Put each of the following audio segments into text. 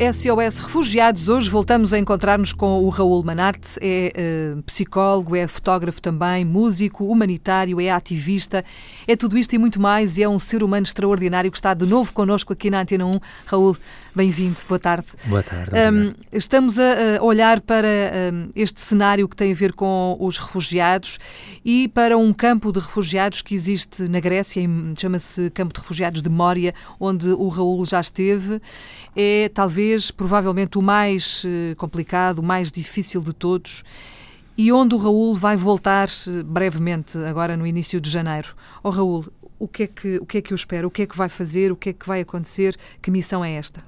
SOS Refugiados. Hoje voltamos a encontrar-nos com o Raul Manarte. É uh, psicólogo, é fotógrafo também, músico, humanitário, é ativista, é tudo isto e muito mais. E é um ser humano extraordinário que está de novo connosco aqui na Antena 1. Raul, bem-vindo, boa tarde. Boa tarde. Um, estamos a, a, olhar para um, este cenário que tem a ver com os refugiados e para um campo de refugiados que existe na Grécia, chama-se Campo de Refugiados de Mória, onde o Raul já esteve. É talvez provavelmente, o mais eh, complicado, o mais difícil de todos e onde o Raul vai voltar eh, brevemente, agora no início de janeiro. Oh, Raul, o que, é que, o que é que eu espero? O que é que vai fazer? O que é que vai acontecer? Que missão é esta?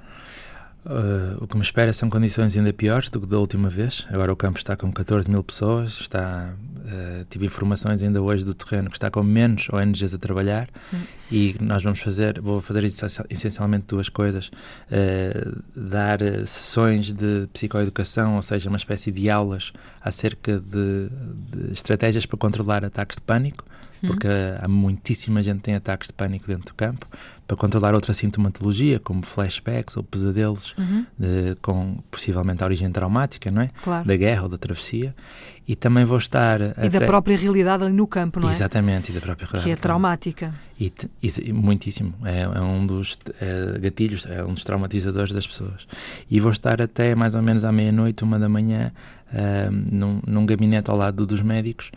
Uh, o que me espera são condições ainda piores do que da última vez. Agora o campo está com 14 mil pessoas, está, uh, tive informações ainda hoje do terreno que está com menos ONGs a trabalhar hum. e nós vamos fazer, vou fazer essencialmente duas coisas. Uh, dar sessões de psicoeducação, ou seja, uma espécie de aulas acerca de, de estratégias para controlar ataques de pânico porque uhum. há muitíssima gente que tem ataques de pânico dentro do campo, para controlar outra sintomatologia, como flashbacks ou pesadelos, uhum. de, com possivelmente a origem traumática, não é? Claro. Da guerra ou da travessia. E também vou estar. E até... da própria realidade ali no campo, não é? Exatamente, e da própria realidade. Que é traumática. E, e muitíssimo. É, é, um dos é, gatilhos, é um dos traumatizadores das pessoas. E vou estar até mais ou menos à meia-noite, uma da manhã, uh, num, num gabinete ao lado dos médicos,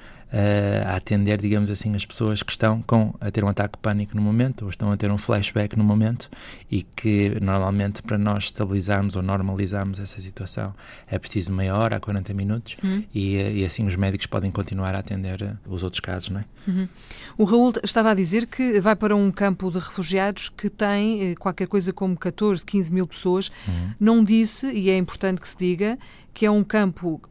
a atender, digamos assim, as pessoas que estão com, a ter um ataque de pânico no momento ou estão a ter um flashback no momento e que normalmente para nós estabilizarmos ou normalizarmos essa situação é preciso meia hora a 40 minutos uhum. e, e, assim os médicos podem continuar a atender eh, os outros casos, não é? Uhum. O Raul estava a dizer que vai para um campo de refugiados que tem eh, qualquer coisa como 14, 15 mil pessoas. Uhum. Não disse, e é importante que se diga, que é um campo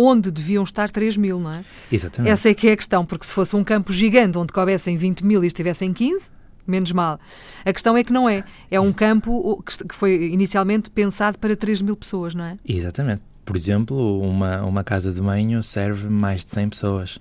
onde deviam estar 3 mil, não é? Exatamente. Essa é que é a questão, porque se fosse um campo gigante onde coubessem 20 mil e estivessem 15, menos mal. A questão é que não é. É um campo que foi inicialmente pensado para 3 mil pessoas, não é? Exatamente. Por exemplo, uma, uma casa de banho serve mais de 100 pessoas.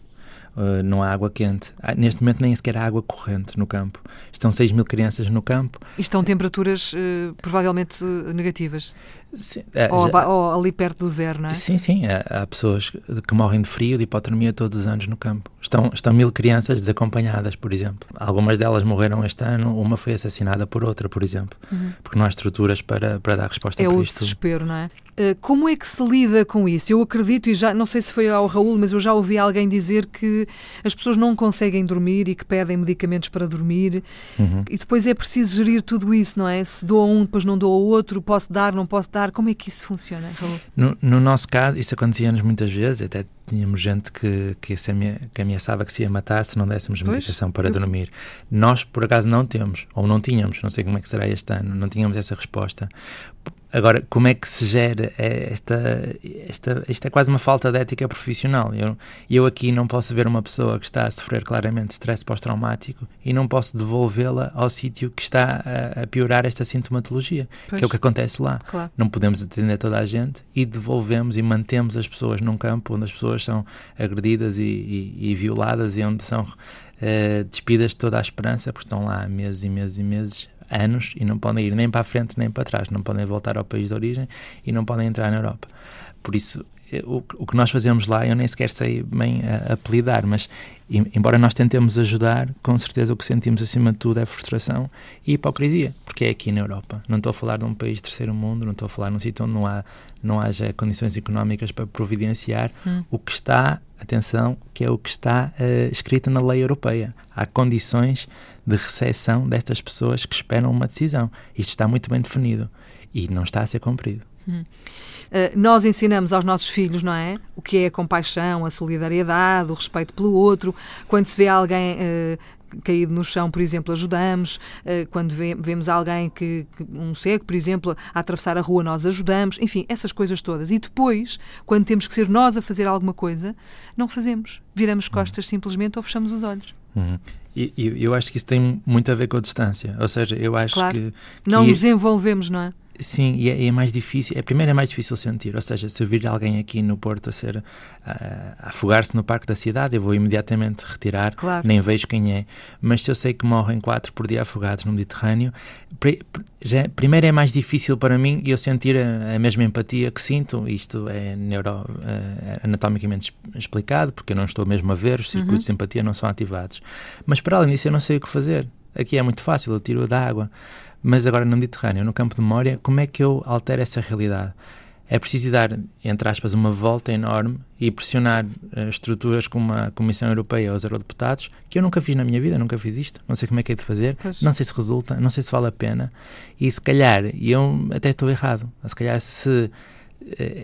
Uh, não há água quente. Ah, neste momento nem sequer há água corrente no campo. Estão 6 mil crianças no campo. E estão temperaturas uh, provavelmente negativas. Sim, é, ou, já, ou, ali perto do zero, não é? Sim, sim. Há, há, pessoas que morrem de frio, de hipotermia todos os anos no campo. Estão, estão mil crianças desacompanhadas, por exemplo. Algumas delas morreram este ano, uma foi assassinada por outra, por exemplo. Uhum. Porque não há estruturas para, para dar resposta é para isto. É o desespero, não é? Uh, como é que se lida com isso? Eu acredito, e já não sei se foi ao Raul, mas eu já ouvi alguém dizer que as pessoas não conseguem dormir e que pedem medicamentos para dormir. Uhum. E depois é preciso gerir tudo isso, não é? Se dou a um, depois não dou ao outro, posso dar, não posso dar. Como é que isso funciona, Raul? No, no nosso caso, isso acontecia-nos muitas vezes, até tínhamos gente que, que, se que ameaçava que se ia matar se não dessemos medicação para dormir. Nós, por acaso, não temos, ou não tínhamos, não sei como é que será este ano, não tínhamos essa resposta. Agora, como é que se gera esta, esta. Isto é quase uma falta de ética profissional. Eu, eu aqui não posso ver uma pessoa que está a sofrer claramente stress pós-traumático e não posso devolvê-la ao sítio que está a, a, piorar esta sintomatologia, pois. que é o que acontece lá. Claro. Não podemos atender toda a gente e devolvemos e mantemos as pessoas num campo onde as pessoas são agredidas e, e, e violadas e onde são uh, despidas de toda a esperança, porque estão lá meses e meses e meses anos e não podem ir nem para a frente nem para trás, não podem voltar ao país de origem e não podem entrar na Europa. Por isso, o, o que nós fazemos lá, eu nem sequer sei bem a, apelidar, mas embora nós tentemos ajudar, com certeza o que sentimos acima de tudo é frustração e hipocrisia, porque é aqui na Europa. Não estou a falar de um país de terceiro mundo, não estou a falar num sítio onde não, há, não haja condições económicas para providenciar hum. o que está, atenção, que é o que está uh, escrito na lei europeia. Há condições de recepção destas pessoas que esperam uma decisão. Isto está muito bem definido e não está a ser cumprido. Hum. Uh, nós ensinamos aos nossos filhos, não é? O que é a compaixão, a solidariedade, o respeito pelo outro. Quando se vê alguém uh, caído no chão, por exemplo, ajudamos. Uh, quando vemos alguém que, um cego, por exemplo, a atravessar a rua, nós ajudamos. Enfim, essas coisas todas. E depois, quando temos que ser nós a fazer alguma coisa, não fazemos. Viramos costas simplesmente ou fechamos os olhos. Uhum. E, e, eu acho que isso tem muito a ver com a distância. Ou seja, eu acho claro. que, que. Não nos envolvemos, não é? Sim, e é, é, mais difícil. É, primeiro é mais difícil sentir, ou seja, se eu vir alguém aqui no Porto a ser a, a afogar-se no parque da cidade, eu vou imediatamente retirar, claro. nem vejo quem é. Mas se eu sei que morrem quatro por dia afogados no Mediterrâneo, já, primeiro é mais difícil para mim eu sentir a, a mesma empatia que sinto. Isto é neuro, uh, anatomicamente explicado, porque eu não estou mesmo a ver, os circuitos uhum. de empatia não são ativados. Mas para além disso, eu não sei o que fazer. Aqui é muito fácil, eu tiro da água. Mas agora no Mediterrâneo, no campo de memória, como é que eu altero essa realidade? É preciso dar, entre aspas, uma volta enorme e pressionar uh, estruturas como a Comissão Europeia ou os eurodeputados, que eu nunca fiz na minha vida, nunca fiz isto, não sei como é que é de fazer, pois. não sei se resulta, não sei se vale a pena, e se calhar, e eu até estou errado, se calhar se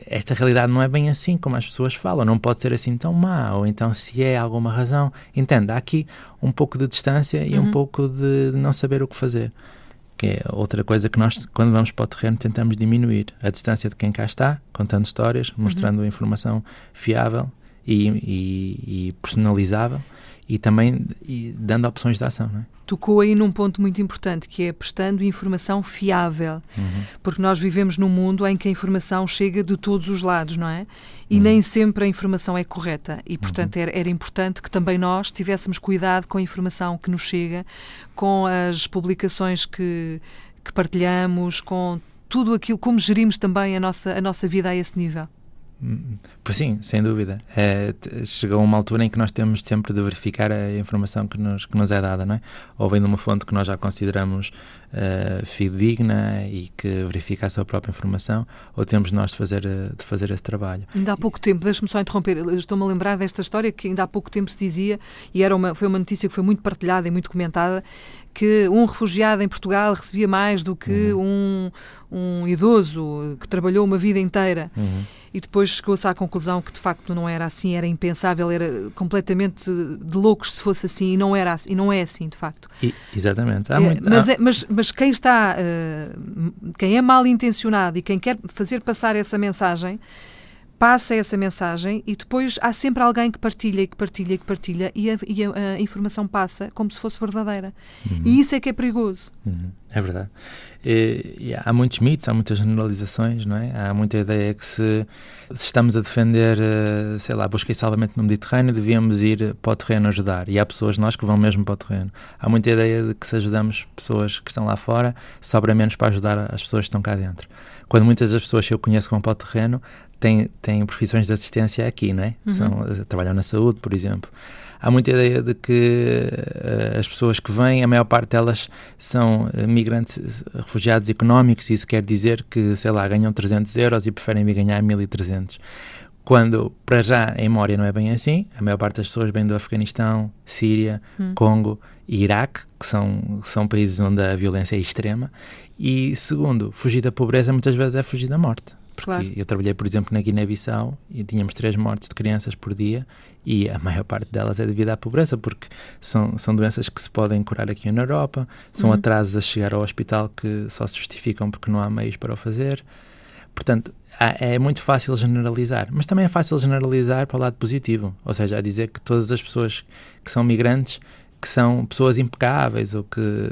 esta realidade não é bem assim como as pessoas falam, não pode ser assim tão má, ou então se é alguma razão, entende? Há aqui um pouco de distância e uhum. um pouco de não saber o que fazer que é outra coisa que nós, quando vamos para o terreno, tentamos diminuir a distância de quem cá está, contando histórias, uhum. mostrando uhum. informação fiável e, e, e personalizável e também e dando opções de ação. Não é? Tocou aí num ponto muito importante, que é prestando informação fiável. Uhum. Porque nós vivemos num mundo em que a informação chega de todos os lados, não é? E uhum. nem sempre a informação é correta. E, portanto, uhum. era, era, importante que também nós tivéssemos cuidado com a informação que nos chega, com as publicações que, que partilhamos, com tudo aquilo, como gerimos também a nossa, a nossa vida a esse nível. Pois sim, sem dúvida. É, chegou uma altura em que nós temos sempre de verificar a informação que nos, que nos é dada, não é? Ou vem de uma fonte que nós já consideramos uh, fidedigna e que verifica a sua própria informação, ou temos nós de fazer, eh, de fazer esse trabalho. Ainda há pouco tempo, deixe-me só interromper, estou-me a lembrar desta história que ainda há pouco tempo se dizia, e era uma, foi uma notícia que foi muito partilhada e muito comentada, que um refugiado em Portugal recebia mais do que uhum. um, um idoso que trabalhou uma vida inteira. Uhum e depois chegou-se à conclusão que de facto não era assim, era impensável, era completamente de loucos se fosse assim e não era assim, e não é assim de facto. E, exatamente. É, muito, mas, há... é, mas, mas quem está, uh, quem é mal intencionado e quem quer fazer passar essa mensagem passa essa mensagem e depois há sempre alguém que partilha e que partilha e que partilha e a, e a, a informação passa como se fosse verdadeira. Uhum. E isso é que é perigoso. Uhum. É verdade. E, e há muitos mitos, há muitas generalizações, não é? Há muita ideia que se, se estamos a defender, eh, sei lá, busca e salvamento no Mediterrâneo, devíamos ir para o terreno ajudar. E há pessoas, nós, que vão mesmo para o terreno. Há muita ideia de que se ajudamos pessoas que estão lá fora, sobra menos para ajudar as pessoas que estão cá dentro. Quando muitas das pessoas que eu conheço que vão para o terreno têm, têm profissões de assistência aqui, não é? Uhum. São, trabalham na saúde, por exemplo há muita ideia de que uh, as pessoas que vêm, a maior parte delas são uh, migrantes, refugiados económicos, isso quer dizer que, sei lá, ganham 300 euros e preferem vir ganhar 1300. Quando, para já, em Mória não é bem assim, a maior parte das pessoas vem do Afeganistão, Síria, hum. Congo e Iraque, que são, são países onde a violência é extrema. E, segundo, fugir da pobreza muitas vezes é fugir da morte. Porque claro. eu trabalhei, por exemplo, na Guiné-Bissau e tínhamos três mortes de crianças por dia e a maior parte delas é devido à pobreza, porque são, são doenças que se podem curar aqui na Europa, são uhum. atrasos a chegar ao hospital que só se justificam porque não há meios para o fazer. Portanto, é muito fácil generalizar, mas também é fácil generalizar para o lado positivo, ou seja, a dizer que todas as pessoas que são migrantes que são pessoas impecáveis ou que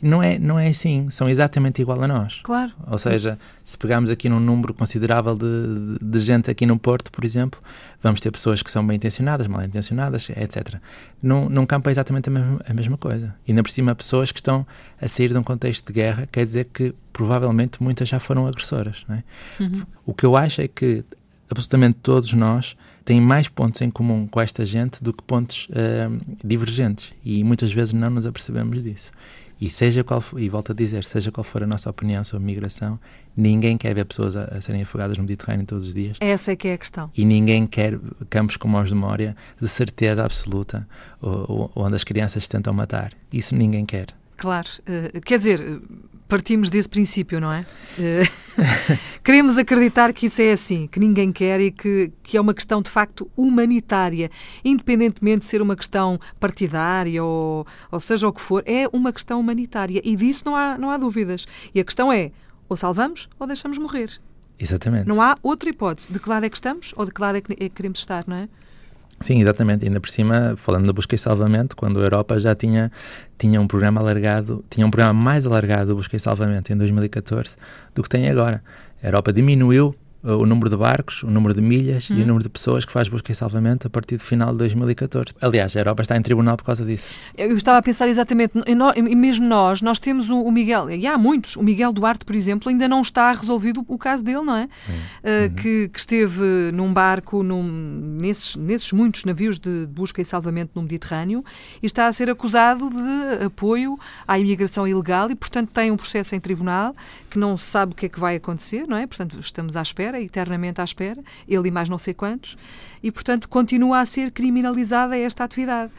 não é não é assim são exatamente igual a nós claro ou seja se pegarmos aqui num número considerável de, de, gente aqui no Porto por exemplo vamos ter pessoas que são bem intencionadas mal intencionadas etc num, num campo é exatamente a mesma, a mesma coisa e ainda por cima pessoas que estão a sair de um contexto de guerra quer dizer que provavelmente muitas já foram agressoras é? uhum. o que eu acho é que absolutamente todos nós têm mais pontos em comum com esta gente do que pontos uh, divergentes e muitas vezes não nos apercebemos disso. E seja qual for, e volto a dizer, seja qual for a nossa opinião sobre migração, ninguém quer ver pessoas a, a, serem afogadas no Mediterrâneo todos os dias. Essa é que é a questão. E ninguém quer campos como os de Mória de certeza absoluta, onde as crianças se tentam matar. Isso ninguém quer. Claro. Uh, quer dizer, partimos desse princípio, não é? Uh, queremos acreditar que isso é assim, que ninguém quer e que, que é uma questão de facto humanitária, independentemente de ser uma questão partidária ou, ou seja o que for, é uma questão humanitária e disso não há, não há dúvidas. E a questão é, ou salvamos ou deixamos morrer. Exatamente. Não há outra hipótese. De que lado é que estamos ou de que lado é que, é que queremos estar, não é? Sim, exatamente. Ainda por cima, falando da busca e salvamento, quando a Europa já tinha, tinha um programa alargado, tinha um programa mais alargado de busca e salvamento em 2014 do que tem agora. A Europa diminuiu o número de barcos, o número de milhas e o uhum. número de pessoas que faz busca e salvamento a partir do final de 2014. Aliás, a Europa está em tribunal por causa disso. Eu estava a pensar exatamente, e mesmo nós, nós temos o Miguel, e há muitos, o Miguel Duarte, por exemplo, ainda não está resolvido o caso dele, não é? Uh, uhum. que, que, esteve num barco, num, nesses, nesses muitos navios de busca e salvamento no Mediterrâneo, e está a ser acusado de apoio à imigração ilegal e, portanto, tem um processo em tribunal que não se sabe o que é que vai acontecer, não é? Portanto, estamos à espera espera, eternamente à espera, ele e mais não sei quantos, e, portanto, continua a ser criminalizada esta atividade.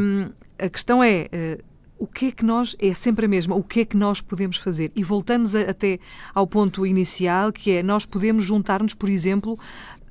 Um, a questão é. Uh, o que é que nós, é sempre a mesma, o que é que nós podemos fazer? E voltamos a, até ao ponto inicial, que é nós podemos juntar-nos, por exemplo,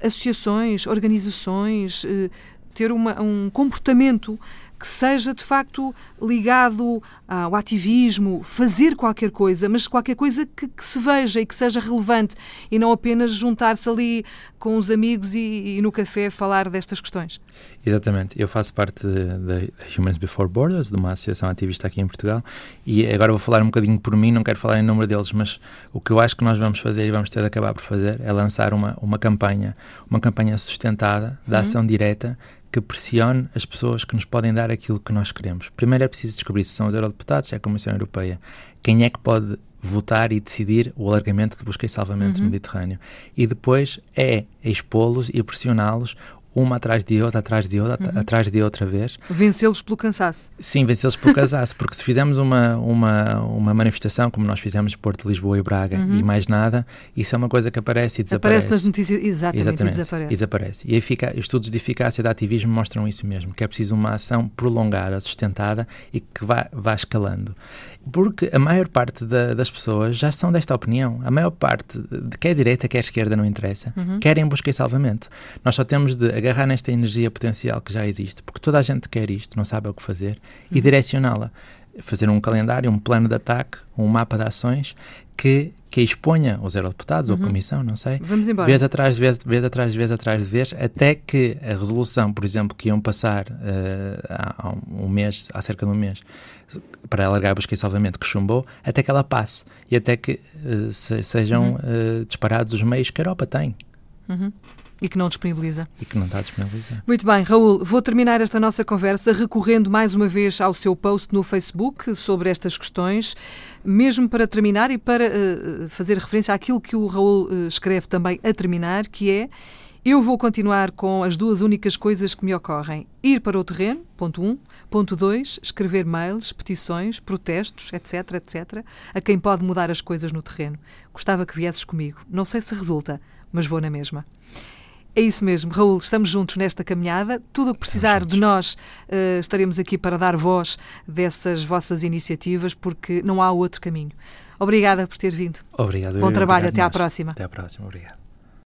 associações, organizações, uh, ter uma, um comportamento que seja de facto ligado ao ativismo, fazer qualquer coisa, mas qualquer coisa que, que se veja e que seja relevante e não apenas juntar-se ali com os amigos e, e, no café falar destas questões. Exatamente. Eu faço parte da Humans Before Borders, de uma associação ativista aqui em Portugal, e agora vou falar um bocadinho por mim, não quero falar em nome deles, mas o que eu acho que nós vamos fazer e vamos ter de acabar por fazer é lançar uma, uma campanha, uma campanha sustentada, de uhum. ação direta, que pressione as pessoas que nos podem dar aquilo que nós queremos. Primeiro é preciso descobrir se são os eurodeputados, se é a Comissão Europeia, quem é que pode votar e decidir o alargamento de busca e salvamento uhum. no Mediterrâneo. E depois é expô-los e pressioná-los uma atrás de outra, atrás de outra, uhum. atrás de outra vez. Vencê-los pelo cansaço. Sim, vencê-los pelo cansaço, porque se fizermos uma, uma, uma manifestação, como nós fizemos em Porto, Lisboa e Braga, uhum. e mais nada, isso é uma coisa que aparece e desaparece. Aparece nas notícias, exatamente, exatamente e desaparece. E desaparece. E efica, estudos de eficácia de ativismo mostram isso mesmo, que é preciso uma ação prolongada, sustentada e que vá, vá escalando. Porque a maior parte da, das pessoas já são desta opinião. A maior parte, de, quer direita, quer esquerda, não interessa, uhum. querem busca e salvamento. Nós só temos de agarrar nesta energia potencial que já existe, porque toda a gente quer isto, não sabe o que fazer, uhum. e direcioná-la. Fazer um calendário, um plano de ataque, um mapa de ações que, que exponha os eurodeputados uhum. ou a comissão, não sei. Vamos embora. Vez atrás de vez, vez atrás de vez atrás de vez, até que a resolução, por exemplo, que iam passar uh, há um mês, há cerca de um mês, para alargar a busca e salvamento que chumbou, até que ela passe e até que uh, se, sejam uhum. uh, disparados os meios que a Europa tem. Uhum. E que não disponibiliza. E que não está disponibilizado. Muito bem, Raul, vou terminar esta nossa conversa recorrendo mais uma vez ao seu post no Facebook sobre estas questões, mesmo para terminar e para uh, fazer referência àquilo que o Raul uh, escreve também a terminar, que é eu vou continuar com as duas únicas coisas que me ocorrem. Ir para o terreno, ponto 1. Um, ponto 2. Escrever mails, petições, protestos, etc, etc, a quem pode mudar as coisas no terreno. Gostava que viesses comigo. Não sei se resulta, mas vou na mesma. É isso mesmo, Raul, estamos juntos nesta caminhada. Tudo o que precisar de nós, uh, estaremos aqui para dar voz dessas vossas iniciativas, porque não há outro caminho. Obrigada por ter vindo. Obrigado. Bom trabalho, obrigado até nós. à próxima. Até à próxima, obrigado.